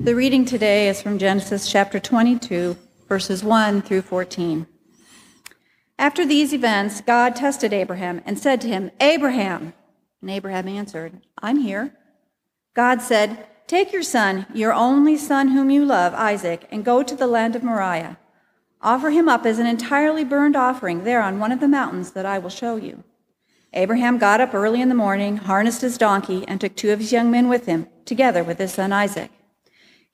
The reading today is from Genesis chapter 22, verses 1 through 14. After these events, God tested Abraham and said to him, Abraham. And Abraham answered, I'm here. God said, Take your son, your only son whom you love, Isaac, and go to the land of Moriah. Offer him up as an entirely burned offering there on one of the mountains that I will show you. Abraham got up early in the morning, harnessed his donkey, and took two of his young men with him, together with his son Isaac.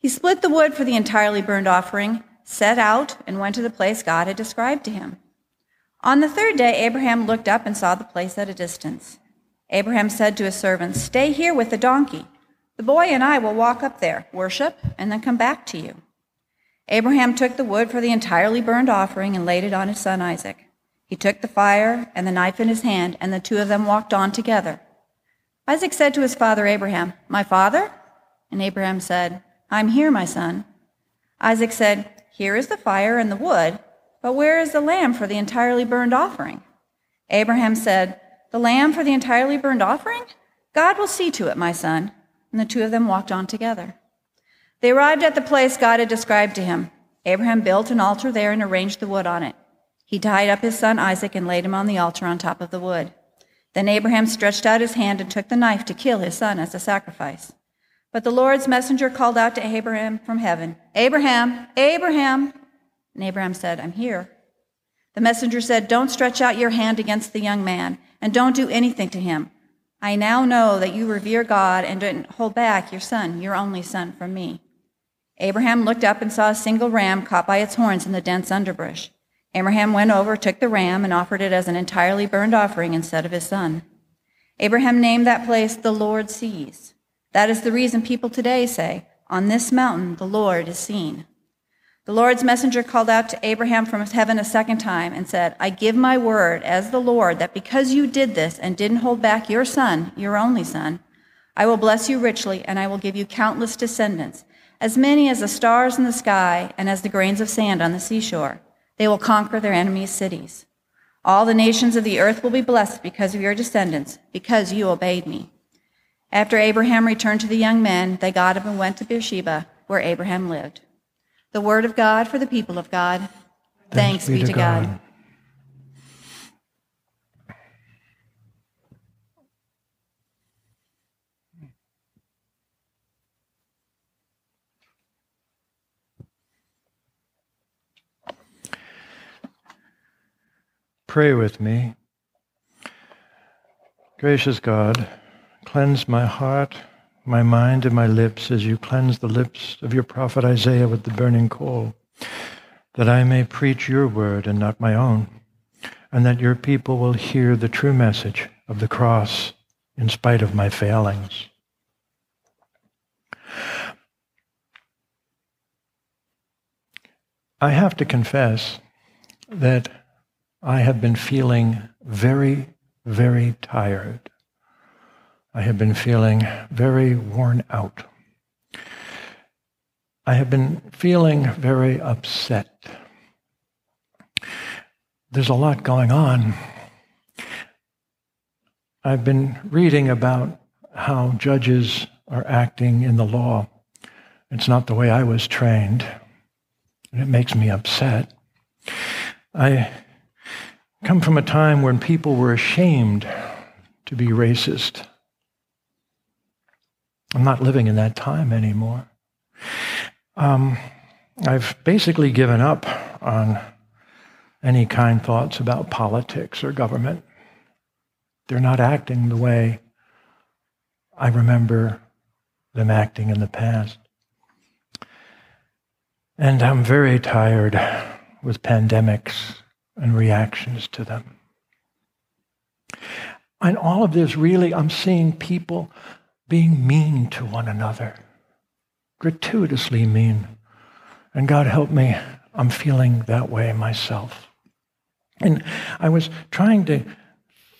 He split the wood for the entirely burned offering, set out, and went to the place God had described to him. On the third day, Abraham looked up and saw the place at a distance. Abraham said to his servants, Stay here with the donkey. The boy and I will walk up there, worship, and then come back to you. Abraham took the wood for the entirely burned offering and laid it on his son Isaac. He took the fire and the knife in his hand, and the two of them walked on together. Isaac said to his father Abraham, My father? And Abraham said, I'm here, my son. Isaac said, Here is the fire and the wood, but where is the lamb for the entirely burned offering? Abraham said, The lamb for the entirely burned offering? God will see to it, my son. And the two of them walked on together. They arrived at the place God had described to him. Abraham built an altar there and arranged the wood on it. He tied up his son Isaac and laid him on the altar on top of the wood. Then Abraham stretched out his hand and took the knife to kill his son as a sacrifice. But the Lord's messenger called out to Abraham from heaven, Abraham, Abraham. And Abraham said, I'm here. The messenger said, Don't stretch out your hand against the young man, and don't do anything to him. I now know that you revere God and don't hold back your son, your only son, from me. Abraham looked up and saw a single ram caught by its horns in the dense underbrush. Abraham went over, took the ram, and offered it as an entirely burned offering instead of his son. Abraham named that place the Lord sees. That is the reason people today say, On this mountain the Lord is seen. The Lord's messenger called out to Abraham from heaven a second time and said, I give my word as the Lord that because you did this and didn't hold back your son, your only son, I will bless you richly and I will give you countless descendants as many as the stars in the sky and as the grains of sand on the seashore. They will conquer their enemies' cities. All the nations of the earth will be blessed because of your descendants, because you obeyed me. After Abraham returned to the young men, they got up and went to Beersheba, where Abraham lived. The word of God for the people of God. Thanks, Thanks be, to God. God. Pray with me. Gracious God, cleanse my heart, my mind, and my lips as you cleanse the lips of your prophet Isaiah with the burning coal, that I may preach your word and not my own, and that your people will hear the true message of the cross in spite of my failings. I have to confess that I have been feeling very, very tired. I have been feeling very worn out. I have been feeling very upset. There's a lot going on. I've been reading about how judges are acting in the law. It's not the way I was trained, and it makes me upset. I come from a time when people were ashamed to be racist. I'm not living in that time anymore. Um, I've basically given up on any kind thoughts about politics or government. They're not acting the way I remember them acting in the past. And I'm very tired with pandemics and reactions to them. And all of this, really, I'm seeing people being mean to one another, gratuitously mean. And God help me, I'm feeling that way myself. And I was trying to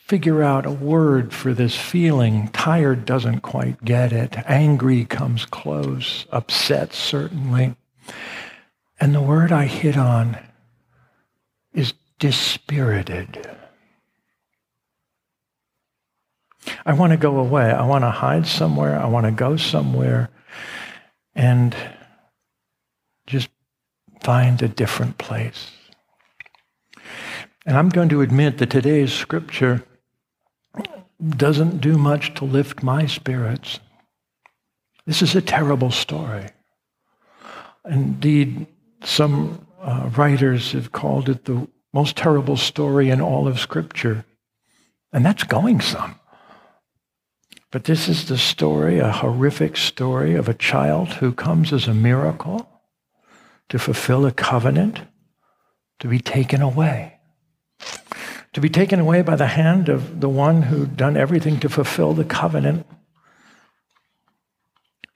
figure out a word for this feeling. Tired doesn't quite get it. Angry comes close. Upset, certainly. And the word I hit on is dispirited. I want to go away. I want to hide somewhere. I want to go somewhere and just find a different place. And I'm going to admit that today's scripture doesn't do much to lift my spirits. This is a terrible story. Indeed, some uh, writers have called it the most terrible story in all of Scripture. And that's going some. But this is the story, a horrific story of a child who comes as a miracle to fulfill a covenant, to be taken away to be taken away by the hand of the one who'd done everything to fulfill the covenant,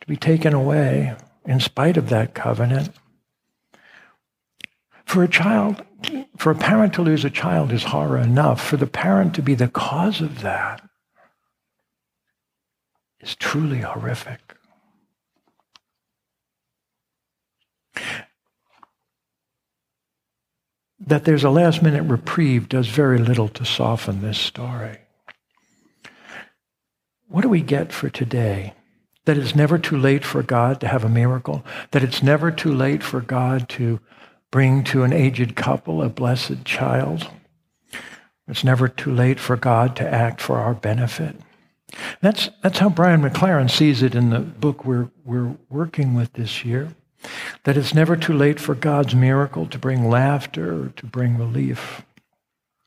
to be taken away in spite of that covenant. For a child, for a parent to lose a child is horror enough. For the parent to be the cause of that is truly horrific. that there's a last minute reprieve does very little to soften this story. What do we get for today? That it's never too late for God to have a miracle, that it's never too late for God to bring to an aged couple a blessed child. It's never too late for God to act for our benefit. That's, that's how Brian McLaren sees it in the book we're, we're working with this year. That it's never too late for God's miracle to bring laughter or to bring relief.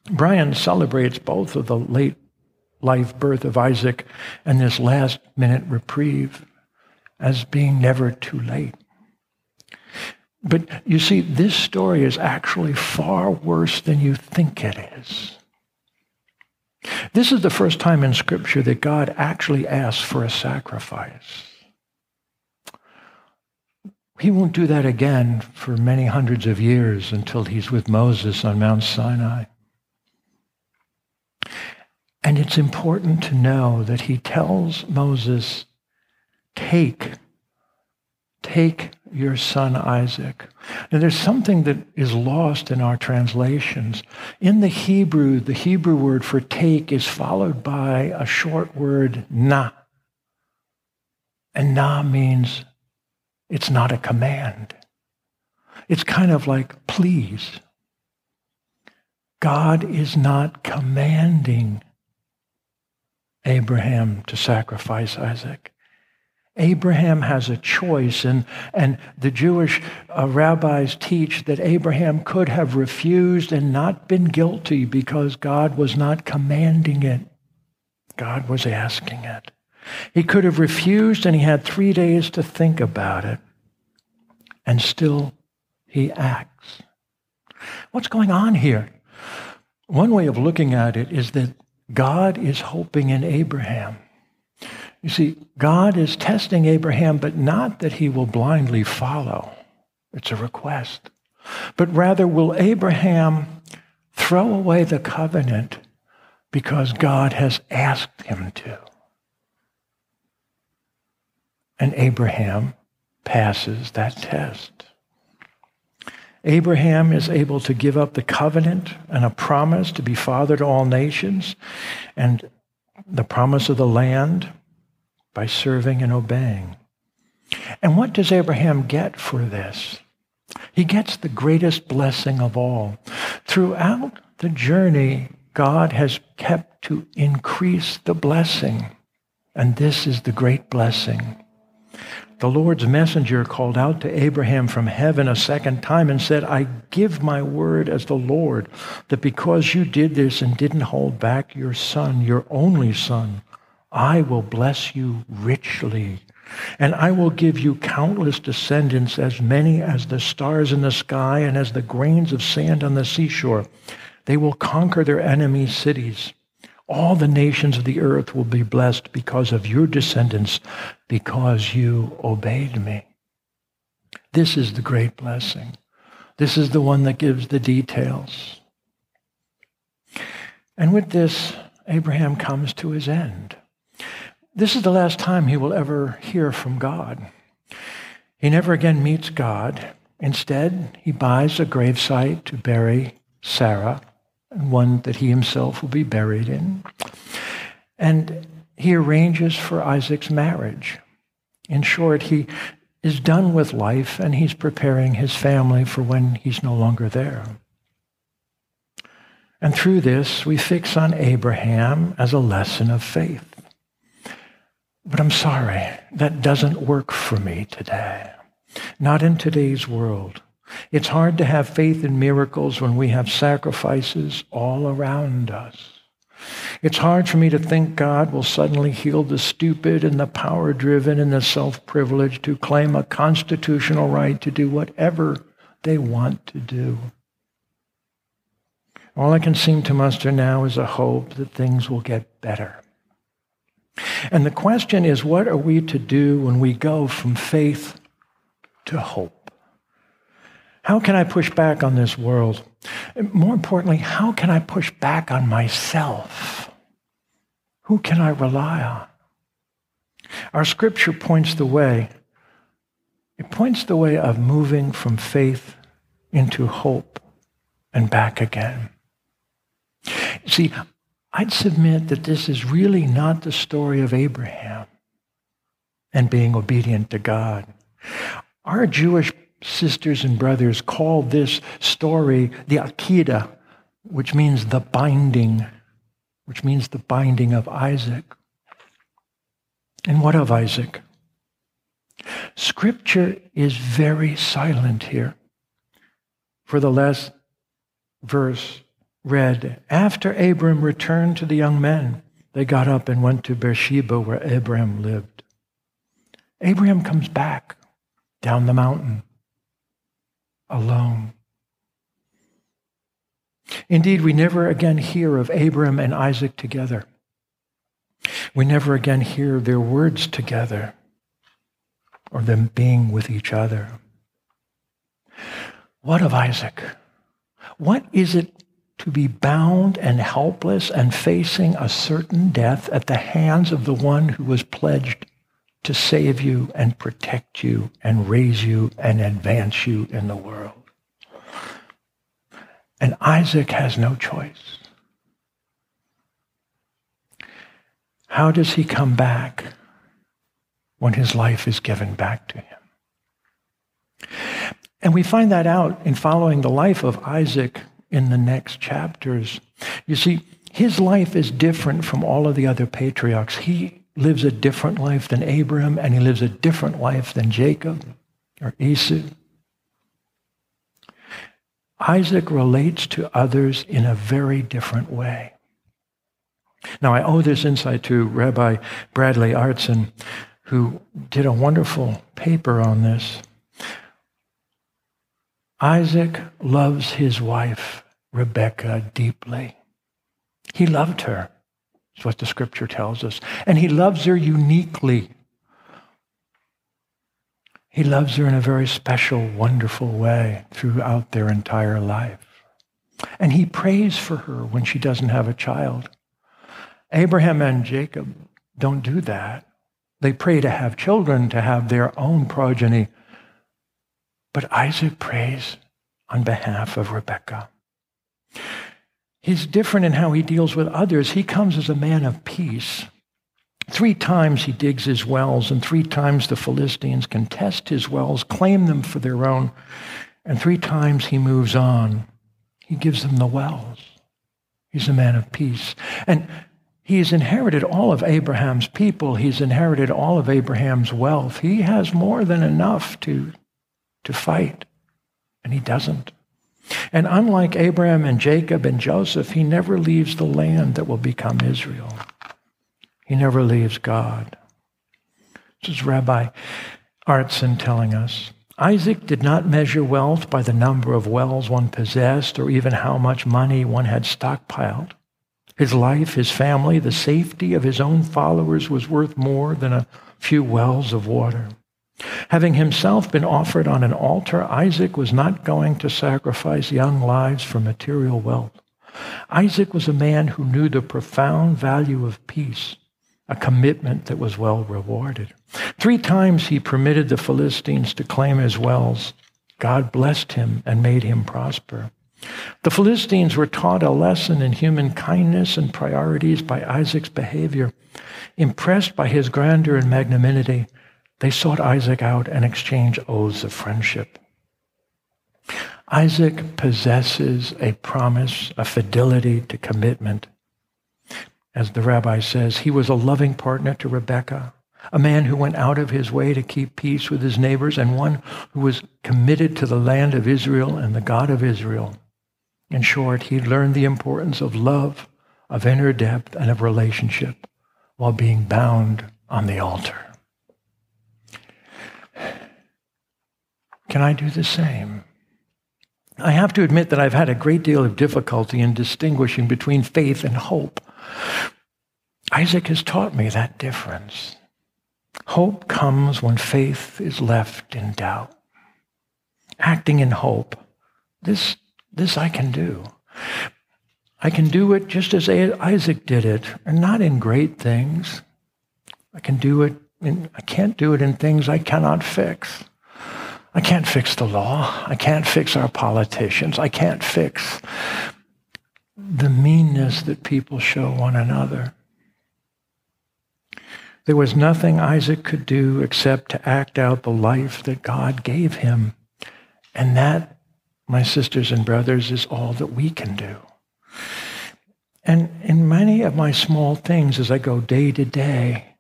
Brian celebrates both of the late life birth of Isaac and this last minute reprieve as being never too late. But you see, this story is actually far worse than you think it is. This is the first time in Scripture that God actually asks for a sacrifice. He won't do that again for many hundreds of years until he's with Moses on Mount Sinai. And it's important to know that he tells Moses, take, take your son Isaac. Now there's something that is lost in our translations. In the Hebrew, the Hebrew word for take is followed by a short word, na. And na means it's not a command. It's kind of like, please. God is not commanding Abraham to sacrifice Isaac. Abraham has a choice, and, and the Jewish uh, rabbis teach that Abraham could have refused and not been guilty because God was not commanding it. God was asking it. He could have refused and he had three days to think about it. And still he acts. What's going on here? One way of looking at it is that God is hoping in Abraham. You see, God is testing Abraham, but not that he will blindly follow. It's a request. But rather, will Abraham throw away the covenant because God has asked him to? And Abraham passes that test. Abraham is able to give up the covenant and a promise to be father to all nations and the promise of the land by serving and obeying. And what does Abraham get for this? He gets the greatest blessing of all. Throughout the journey, God has kept to increase the blessing. And this is the great blessing the Lord's messenger called out to Abraham from heaven a second time and said, I give my word as the Lord that because you did this and didn't hold back your son, your only son, I will bless you richly. And I will give you countless descendants, as many as the stars in the sky and as the grains of sand on the seashore. They will conquer their enemies' cities. All the nations of the earth will be blessed because of your descendants, because you obeyed me. This is the great blessing. This is the one that gives the details. And with this, Abraham comes to his end. This is the last time he will ever hear from God. He never again meets God. Instead, he buys a gravesite to bury Sarah, and one that he himself will be buried in. And he arranges for Isaac's marriage. In short, he is done with life and he's preparing his family for when he's no longer there. And through this, we fix on Abraham as a lesson of faith. But I'm sorry, that doesn't work for me today. Not in today's world. It's hard to have faith in miracles when we have sacrifices all around us. It's hard for me to think God will suddenly heal the stupid and the power driven and the self privileged who claim a constitutional right to do whatever they want to do. All I can seem to muster now is a hope that things will get better. And the question is what are we to do when we go from faith to hope? How can I push back on this world? more importantly, how can I push back on myself? Who can I rely on? Our scripture points the way. It points the way of moving from faith into hope and back again. See, I'd submit that this is really not the story of Abraham and being obedient to God. Our Jewish sisters and brothers call this story the Akedah, which means the binding, which means the binding of Isaac. And what of Isaac? Scripture is very silent here. For the last verse read, After Abram returned to the young men, they got up and went to Beersheba where Abram lived. Abram comes back down the mountain alone. Indeed, we never again hear of Abram and Isaac together. We never again hear their words together or them being with each other. What of Isaac? What is it to be bound and helpless and facing a certain death at the hands of the one who was pledged to save you and protect you and raise you and advance you in the world. And Isaac has no choice. How does he come back when his life is given back to him? And we find that out in following the life of Isaac in the next chapters. You see, his life is different from all of the other patriarchs. He lives a different life than Abraham, and he lives a different life than Jacob or Esau. Isaac relates to others in a very different way. Now, I owe this insight to Rabbi Bradley Artson, who did a wonderful paper on this. Isaac loves his wife, Rebecca, deeply. He loved her, is what the scripture tells us. And he loves her uniquely. He loves her in a very special, wonderful way throughout their entire life. And he prays for her when she doesn't have a child. Abraham and Jacob don't do that. They pray to have children, to have their own progeny. But Isaac prays on behalf of Rebekah. He's different in how he deals with others. He comes as a man of peace. Three times he digs his wells, and three times the Philistines contest his wells, claim them for their own, and three times he moves on. He gives them the wells. He's a man of peace. And he has inherited all of Abraham's people. He's inherited all of Abraham's wealth. He has more than enough to, to fight, and he doesn't. And unlike Abraham and Jacob and Joseph, he never leaves the land that will become Israel. He never leaves God. This is Rabbi Artson telling us. Isaac did not measure wealth by the number of wells one possessed or even how much money one had stockpiled. His life, his family, the safety of his own followers was worth more than a few wells of water. Having himself been offered on an altar, Isaac was not going to sacrifice young lives for material wealth. Isaac was a man who knew the profound value of peace, a commitment that was well rewarded. Three times he permitted the Philistines to claim his wells. God blessed him and made him prosper. The Philistines were taught a lesson in human kindness and priorities by Isaac's behavior. Impressed by his grandeur and magnanimity, they sought Isaac out and exchanged oaths of friendship. Isaac possesses a promise, a fidelity to commitment. As the rabbi says, he was a loving partner to Rebekah, a man who went out of his way to keep peace with his neighbors, and one who was committed to the land of Israel and the God of Israel. In short, he learned the importance of love, of inner depth, and of relationship while being bound on the altar. Can I do the same? I have to admit that I've had a great deal of difficulty in distinguishing between faith and hope. Isaac has taught me that difference. Hope comes when faith is left in doubt. Acting in hope, this this I can do. I can do it just as Isaac did it, and not in great things. I can do it in, I can't do it in things I cannot fix. I can't fix the law. I can't fix our politicians. I can't fix the meanness that people show one another. There was nothing Isaac could do except to act out the life that God gave him. And that my sisters and brothers, is all that we can do. And in many of my small things as I go day to day,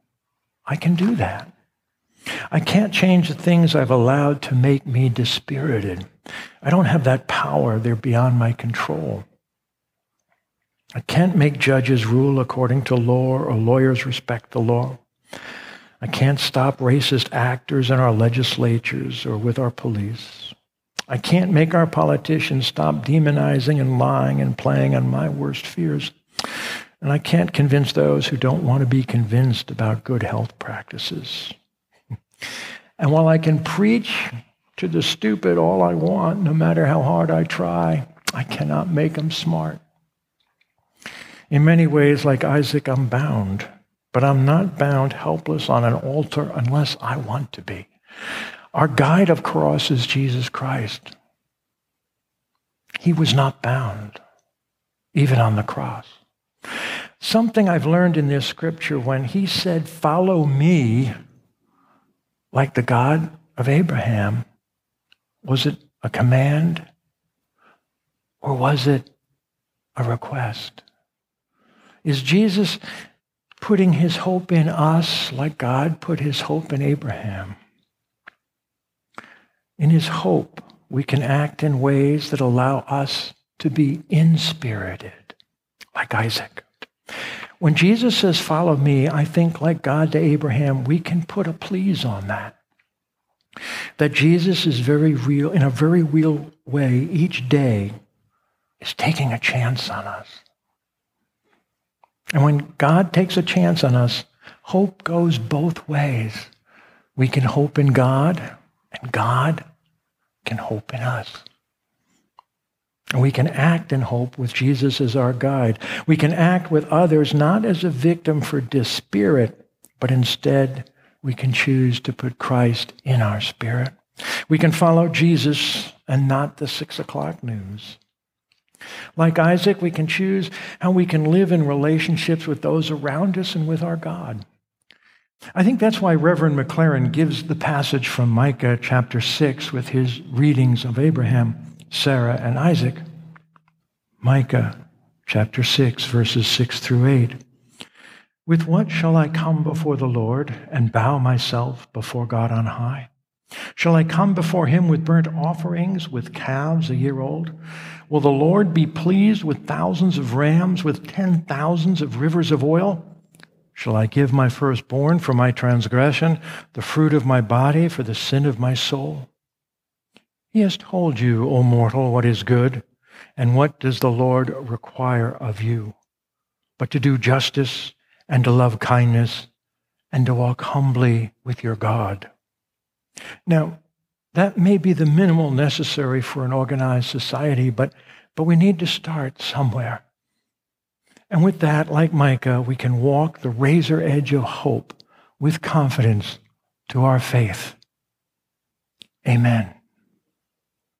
I can do that. I can't change the things I've allowed to make me dispirited. I don't have that power. They're beyond my control. I can't make judges rule according to law or lawyers respect the law. I can't stop racist actors in our legislatures or with our police. I can't make our politicians stop demonizing and lying and playing on my worst fears. And I can't convince those who don't want to be convinced about good health practices. And while I can preach to the stupid all I want, no matter how hard I try, I cannot make them smart. In many ways, like Isaac, I'm bound, but I'm not bound helpless on an altar unless I want to be. Our guide of cross is Jesus Christ. He was not bound, even on the cross. Something I've learned in this scripture when he said, Follow me, like the God of Abraham, was it a command or was it a request? Is Jesus putting his hope in us like God put his hope in Abraham? In his hope, we can act in ways that allow us to be inspirited, like Isaac. When Jesus says, Follow me, I think, like God to Abraham, we can put a please on that. That Jesus is very real, in a very real way, each day is taking a chance on us. And when God takes a chance on us, hope goes both ways. We can hope in God, and God can hope in us. We can act in hope with Jesus as our guide. We can act with others not as a victim for dispirit, but instead we can choose to put Christ in our spirit. We can follow Jesus and not the six o'clock news. Like Isaac, we can choose how we can live in relationships with those around us and with our God. I think that's why Reverend McLaren gives the passage from Micah chapter 6 with his readings of Abraham, Sarah, and Isaac. Micah chapter 6, verses 6 through 8. With what shall I come before the Lord and bow myself before God on high? Shall I come before him with burnt offerings, with calves a year old? Will the Lord be pleased with thousands of rams, with ten thousands of rivers of oil? Shall I give my firstborn for my transgression, the fruit of my body for the sin of my soul? He has told you, O mortal, what is good, and what does the Lord require of you, but to do justice and to love kindness and to walk humbly with your God. Now, that may be the minimal necessary for an organized society, but, but we need to start somewhere. And with that, like Micah, we can walk the razor edge of hope with confidence to our faith. Amen.